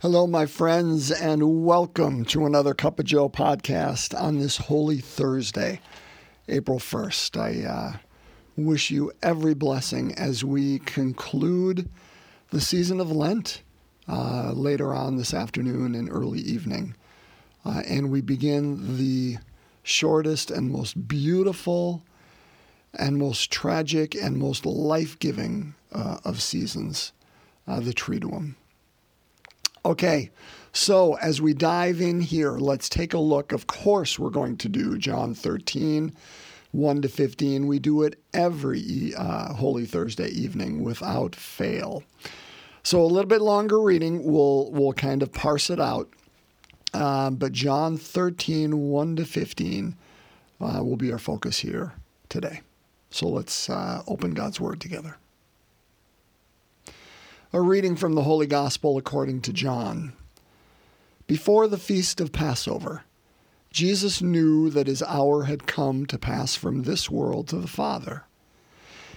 Hello, my friends, and welcome to another Cup of Joe podcast on this Holy Thursday, April 1st. I uh, wish you every blessing as we conclude the season of Lent uh, later on this afternoon and early evening. Uh, and we begin the shortest and most beautiful and most tragic and most life giving uh, of seasons, uh, the Triduum. Okay, so as we dive in here, let's take a look. Of course, we're going to do John 13, 1 to 15. We do it every uh, Holy Thursday evening without fail. So a little bit longer reading, we'll, we'll kind of parse it out. Um, but John 13, 1 to 15 uh, will be our focus here today. So let's uh, open God's Word together. A reading from the Holy Gospel according to John. Before the feast of Passover, Jesus knew that his hour had come to pass from this world to the Father.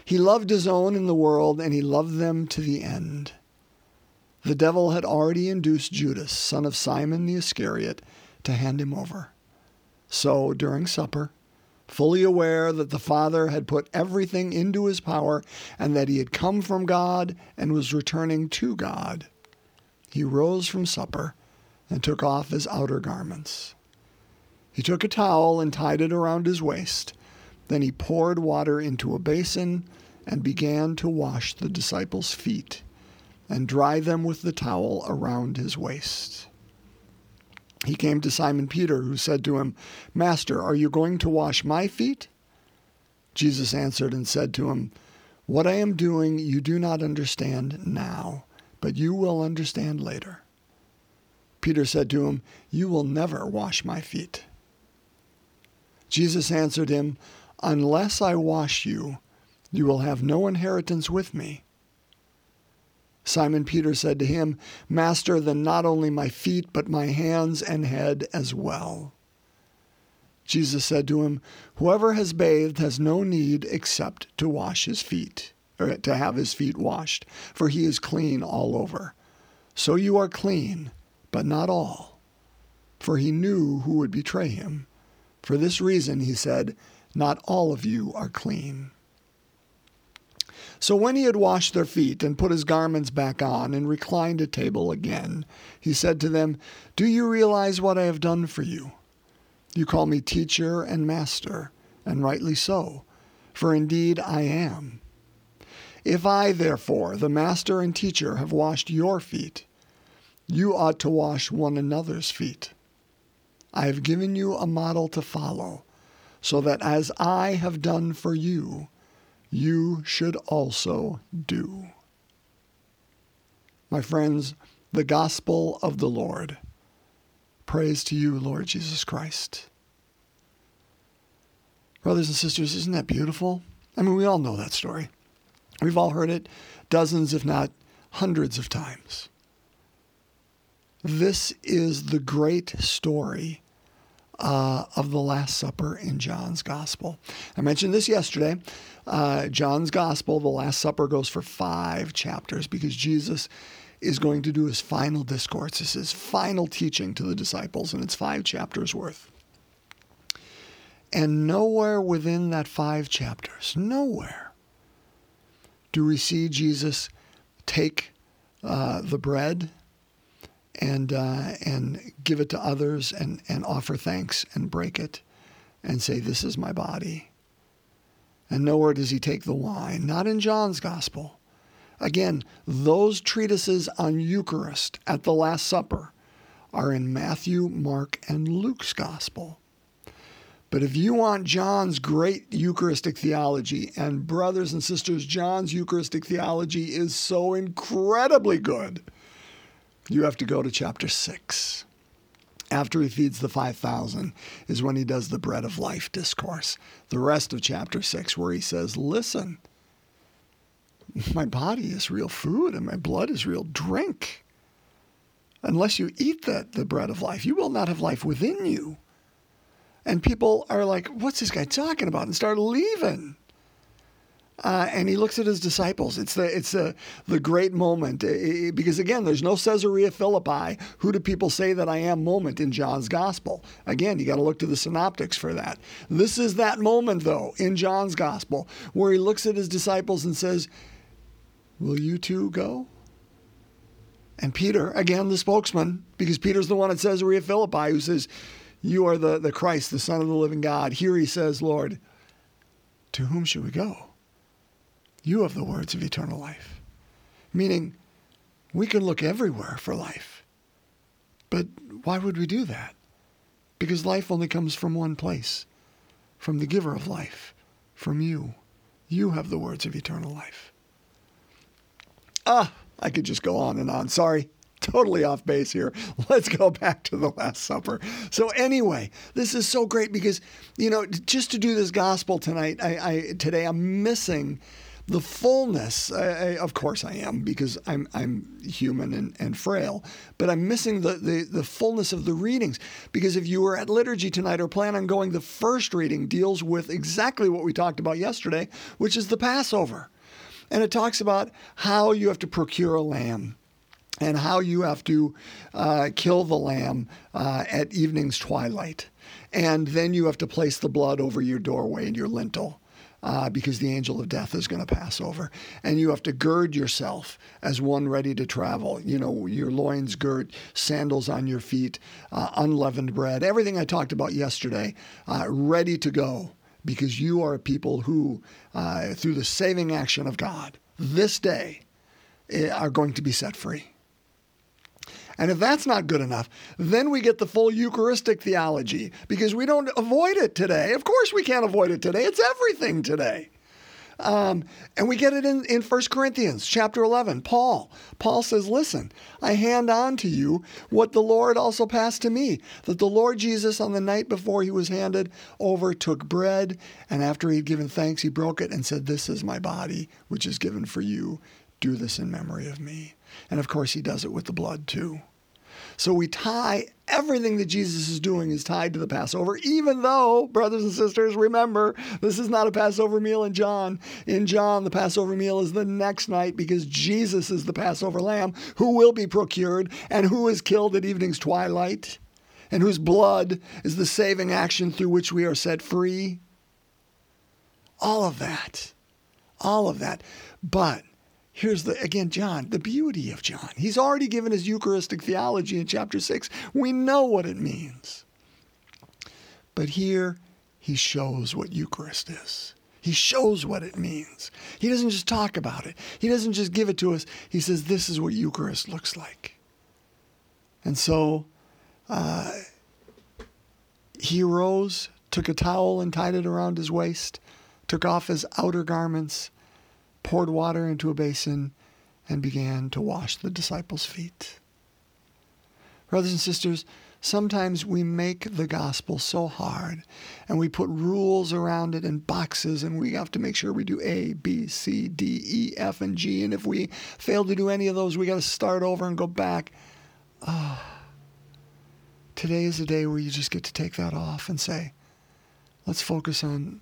He loved his own in the world, and he loved them to the end. The devil had already induced Judas, son of Simon the Iscariot, to hand him over. So, during supper, fully aware that the Father had put everything into his power and that he had come from God and was returning to God. He rose from supper and took off his outer garments. He took a towel and tied it around his waist. Then he poured water into a basin and began to wash the disciples' feet and dry them with the towel around his waist he came to Simon Peter, who said to him, Master, are you going to wash my feet? Jesus answered and said to him, What I am doing you do not understand now, but you will understand later. Peter said to him, You will never wash my feet. Jesus answered him, Unless I wash you, you will have no inheritance with me. Simon Peter said to him, Master, then not only my feet, but my hands and head as well. Jesus said to him, Whoever has bathed has no need except to wash his feet, or to have his feet washed, for he is clean all over. So you are clean, but not all. For he knew who would betray him. For this reason, he said, Not all of you are clean. So when he had washed their feet and put his garments back on and reclined at table again, he said to them, Do you realize what I have done for you? You call me teacher and master, and rightly so, for indeed I am. If I, therefore, the master and teacher, have washed your feet, you ought to wash one another's feet. I have given you a model to follow, so that as I have done for you, you should also do. My friends, the gospel of the Lord. Praise to you, Lord Jesus Christ. Brothers and sisters, isn't that beautiful? I mean, we all know that story. We've all heard it dozens, if not hundreds of times. This is the great story uh, of the Last Supper in John's Gospel. I mentioned this yesterday. Uh, John's Gospel, the Last Supper, goes for five chapters because Jesus is going to do his final discourse. This is his final teaching to the disciples, and it's five chapters worth. And nowhere within that five chapters, nowhere, do we see Jesus take uh, the bread and uh, and give it to others and and offer thanks and break it and say this is my body. And nowhere does he take the wine, not in John's gospel. Again, those treatises on Eucharist at the Last Supper are in Matthew, Mark, and Luke's gospel. But if you want John's great Eucharistic theology, and brothers and sisters, John's Eucharistic theology is so incredibly good you have to go to chapter 6. After he feeds the 5,000 is when he does the bread of life discourse. The rest of chapter 6, where he says, Listen, my body is real food and my blood is real drink. Unless you eat that, the bread of life, you will not have life within you. And people are like, What's this guy talking about? and start leaving. Uh, and he looks at his disciples. It's the it's the the great moment uh, because again, there's no Caesarea Philippi. Who do people say that I am? Moment in John's gospel. Again, you got to look to the synoptics for that. This is that moment though in John's gospel where he looks at his disciples and says, "Will you too go?" And Peter, again, the spokesman, because Peter's the one at Caesarea Philippi who says, You are the, the Christ, the Son of the living God. Here he says, Lord, to whom should we go? You have the words of eternal life. Meaning, we can look everywhere for life. But why would we do that? Because life only comes from one place from the giver of life, from you. You have the words of eternal life. Ah, I could just go on and on. Sorry, totally off base here. Let's go back to the Last Supper. So, anyway, this is so great because, you know, just to do this gospel tonight, I, I today, I'm missing the fullness. I, I, of course, I am because I'm I'm human and, and frail, but I'm missing the, the the fullness of the readings because if you were at liturgy tonight or plan on going, the first reading deals with exactly what we talked about yesterday, which is the Passover, and it talks about how you have to procure a lamb and how you have to uh, kill the lamb uh, at evening's twilight. And then you have to place the blood over your doorway and your lintel uh, because the angel of death is going to pass over. And you have to gird yourself as one ready to travel. You know, your loins girt, sandals on your feet, uh, unleavened bread, everything I talked about yesterday, uh, ready to go because you are a people who, uh, through the saving action of God, this day eh, are going to be set free. And if that's not good enough, then we get the full Eucharistic theology because we don't avoid it today. Of course, we can't avoid it today. It's everything today. Um, and we get it in, in 1 Corinthians chapter 11. Paul. Paul says, Listen, I hand on to you what the Lord also passed to me, that the Lord Jesus, on the night before he was handed over, took bread, and after he had given thanks, he broke it and said, This is my body, which is given for you. Do this in memory of me. And of course, he does it with the blood too. So we tie everything that Jesus is doing is tied to the Passover, even though, brothers and sisters, remember, this is not a Passover meal in John. In John, the Passover meal is the next night because Jesus is the Passover lamb who will be procured and who is killed at evening's twilight and whose blood is the saving action through which we are set free. All of that. All of that. But Here's the again, John, the beauty of John. He's already given his Eucharistic theology in chapter 6. We know what it means. But here he shows what Eucharist is. He shows what it means. He doesn't just talk about it, he doesn't just give it to us. He says, This is what Eucharist looks like. And so uh, he rose, took a towel and tied it around his waist, took off his outer garments poured water into a basin, and began to wash the disciples' feet. Brothers and sisters, sometimes we make the gospel so hard and we put rules around it and boxes, and we have to make sure we do A, B, C, D, E, F, and G. And if we fail to do any of those, we got to start over and go back. Oh, today is a day where you just get to take that off and say, let's focus on,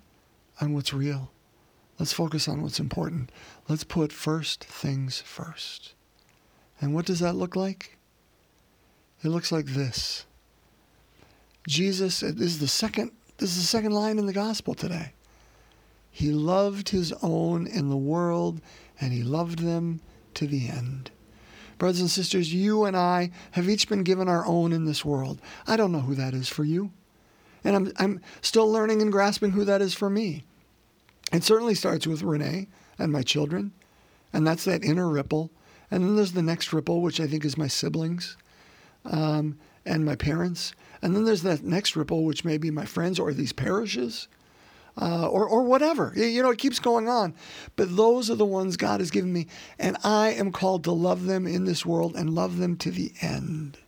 on what's real. Let's focus on what's important. Let's put first things first. And what does that look like? It looks like this. Jesus, this is the second, this is the second line in the gospel today. He loved his own in the world, and he loved them to the end. Brothers and sisters, you and I have each been given our own in this world. I don't know who that is for you. And I'm, I'm still learning and grasping who that is for me. It certainly starts with Renee and my children, and that's that inner ripple. And then there's the next ripple, which I think is my siblings um, and my parents. And then there's that next ripple, which may be my friends or these parishes. Uh, or, or whatever. You know, it keeps going on. But those are the ones God has given me. And I am called to love them in this world and love them to the end,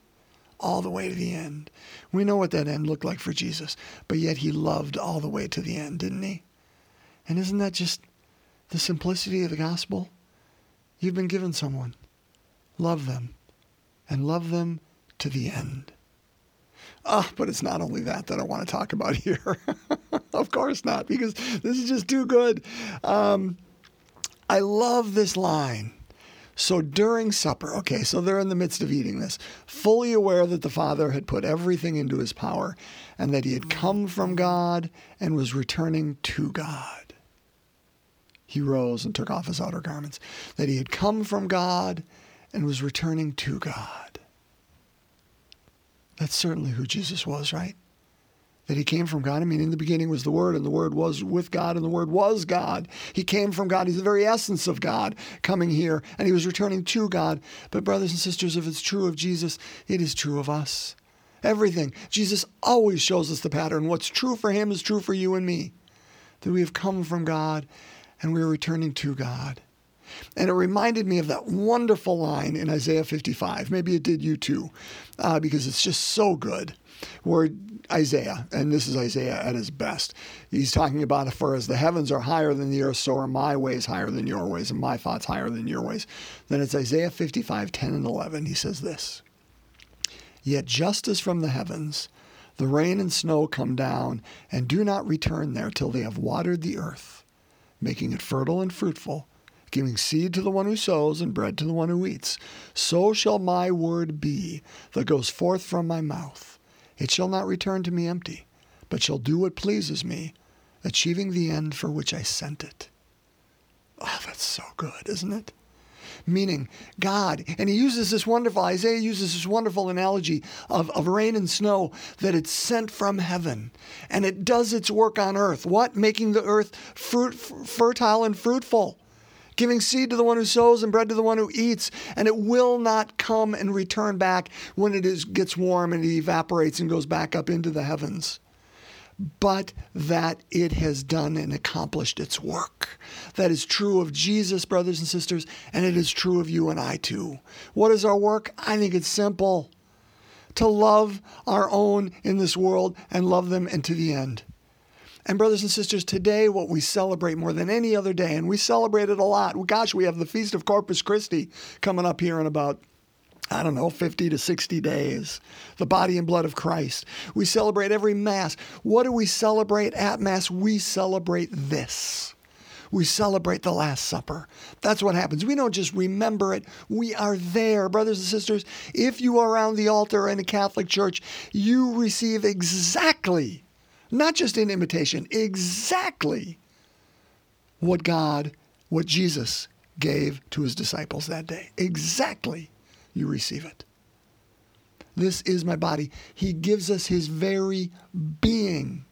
all the way to the end. We know what that end looked like for Jesus, but yet he loved all the way to the end, didn't he? And isn't that just the simplicity of the gospel? You've been given someone. Love them and love them to the end. Ah, oh, but it's not only that that I want to talk about here. of course not, because this is just too good. Um, I love this line. So during supper, okay, so they're in the midst of eating this, fully aware that the Father had put everything into his power and that he had come from God and was returning to God. He rose and took off his outer garments, that he had come from God and was returning to God. That's certainly who Jesus was, right? that he came from God. I mean, in the beginning was the Word, and the Word was with God, and the Word was God. He came from God. He's the very essence of God coming here, and he was returning to God. But, brothers and sisters, if it's true of Jesus, it is true of us. Everything. Jesus always shows us the pattern. What's true for him is true for you and me. That we have come from God and we are returning to God. And it reminded me of that wonderful line in Isaiah 55. Maybe it did you too, uh, because it's just so good where Isaiah, and this is Isaiah at his best, he's talking about for as the heavens are higher than the earth, so are my ways higher than your ways, and my thoughts higher than your ways. Then it's Isaiah 55, 10 and 11. He says this Yet just as from the heavens the rain and snow come down and do not return there till they have watered the earth, making it fertile and fruitful, giving seed to the one who sows and bread to the one who eats, so shall my word be that goes forth from my mouth. It shall not return to me empty, but shall do what pleases me, achieving the end for which I sent it. Oh, that's so good, isn't it? Meaning, God, and he uses this wonderful, Isaiah uses this wonderful analogy of, of rain and snow that it's sent from heaven and it does its work on earth. What? Making the earth fruit, fertile and fruitful giving seed to the one who sows and bread to the one who eats, and it will not come and return back when it is, gets warm and it evaporates and goes back up into the heavens. But that it has done and accomplished its work. That is true of Jesus, brothers and sisters, and it is true of you and I too. What is our work? I think it's simple to love our own in this world and love them into the end. And, brothers and sisters, today, what we celebrate more than any other day, and we celebrate it a lot. Gosh, we have the Feast of Corpus Christi coming up here in about I don't know, 50 to 60 days. The body and blood of Christ. We celebrate every Mass. What do we celebrate at Mass? We celebrate this. We celebrate the Last Supper. That's what happens. We don't just remember it, we are there. Brothers and sisters, if you are around the altar in a Catholic church, you receive exactly not just in imitation, exactly what God, what Jesus gave to his disciples that day. Exactly. You receive it. This is my body. He gives us his very being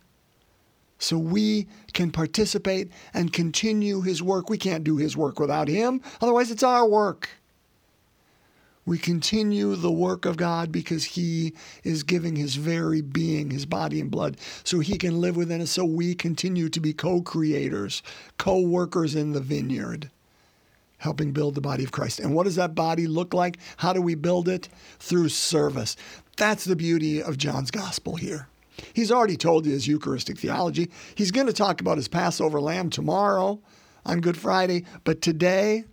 so we can participate and continue his work. We can't do his work without him, otherwise, it's our work. We continue the work of God because He is giving His very being, His body and blood, so He can live within us. So we continue to be co creators, co workers in the vineyard, helping build the body of Christ. And what does that body look like? How do we build it? Through service. That's the beauty of John's gospel here. He's already told you his Eucharistic theology. He's going to talk about his Passover lamb tomorrow on Good Friday, but today,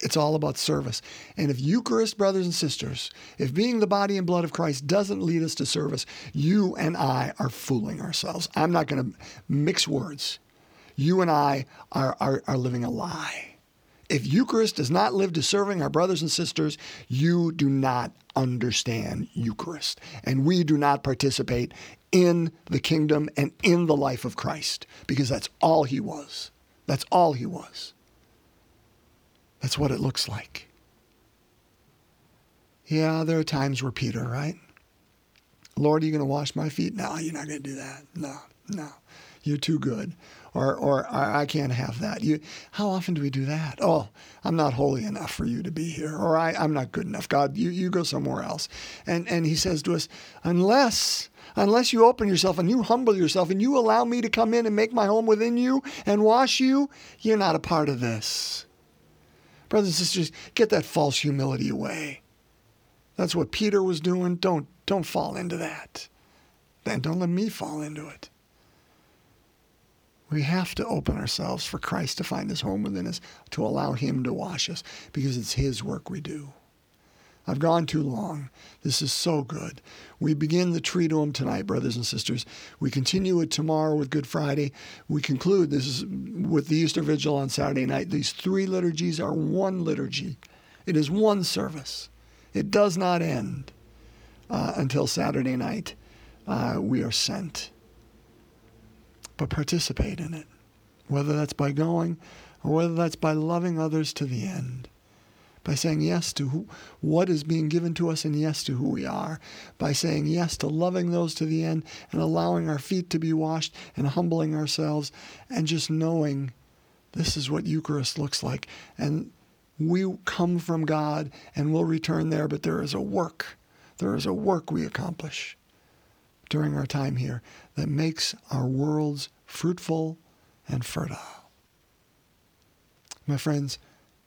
it's all about service. And if Eucharist, brothers and sisters, if being the body and blood of Christ doesn't lead us to service, you and I are fooling ourselves. I'm not going to mix words. You and I are, are, are living a lie. If Eucharist does not live to serving our brothers and sisters, you do not understand Eucharist. And we do not participate in the kingdom and in the life of Christ because that's all he was. That's all he was. That's what it looks like. Yeah, there are times where Peter, right? Lord, are you going to wash my feet? No, you're not going to do that. No, no. You're too good. Or, or, I can't have that. You, how often do we do that? Oh, I'm not holy enough for you to be here. Or I, I'm not good enough. God, you, you go somewhere else. And, and he says to us, unless unless you open yourself and you humble yourself and you allow me to come in and make my home within you and wash you, you're not a part of this. Brothers and sisters, get that false humility away. That's what Peter was doing. Don't don't fall into that. Then don't let me fall into it. We have to open ourselves for Christ to find his home within us, to allow him to wash us, because it's his work we do. I've gone too long. This is so good. We begin the Triduum tonight, brothers and sisters. We continue it tomorrow with Good Friday. We conclude this is with the Easter Vigil on Saturday night. These three liturgies are one liturgy. It is one service. It does not end uh, until Saturday night. Uh, we are sent. But participate in it, whether that's by going or whether that's by loving others to the end by saying yes to who, what is being given to us and yes to who we are, by saying yes to loving those to the end and allowing our feet to be washed and humbling ourselves and just knowing this is what Eucharist looks like. And we come from God and we'll return there, but there is a work. There is a work we accomplish during our time here that makes our worlds fruitful and fertile. My friends,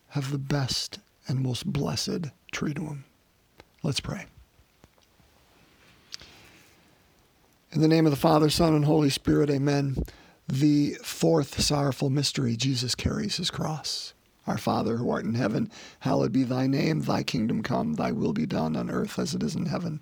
have the best and most blessed Triduum. Let's pray. In the name of the Father, Son, and Holy Spirit, amen. The fourth sorrowful mystery, Jesus carries his cross. Our Father, who art in heaven, hallowed be thy name. Thy kingdom come, thy will be done on earth as it is in heaven.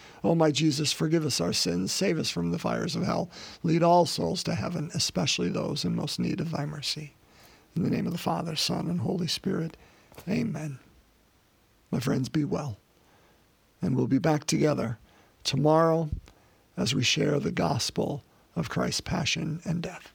O oh, my Jesus, forgive us our sins, save us from the fires of hell, lead all souls to heaven, especially those in most need of thy mercy. In the name of the Father, Son, and Holy Spirit, amen. My friends, be well. And we'll be back together tomorrow as we share the gospel of Christ's passion and death.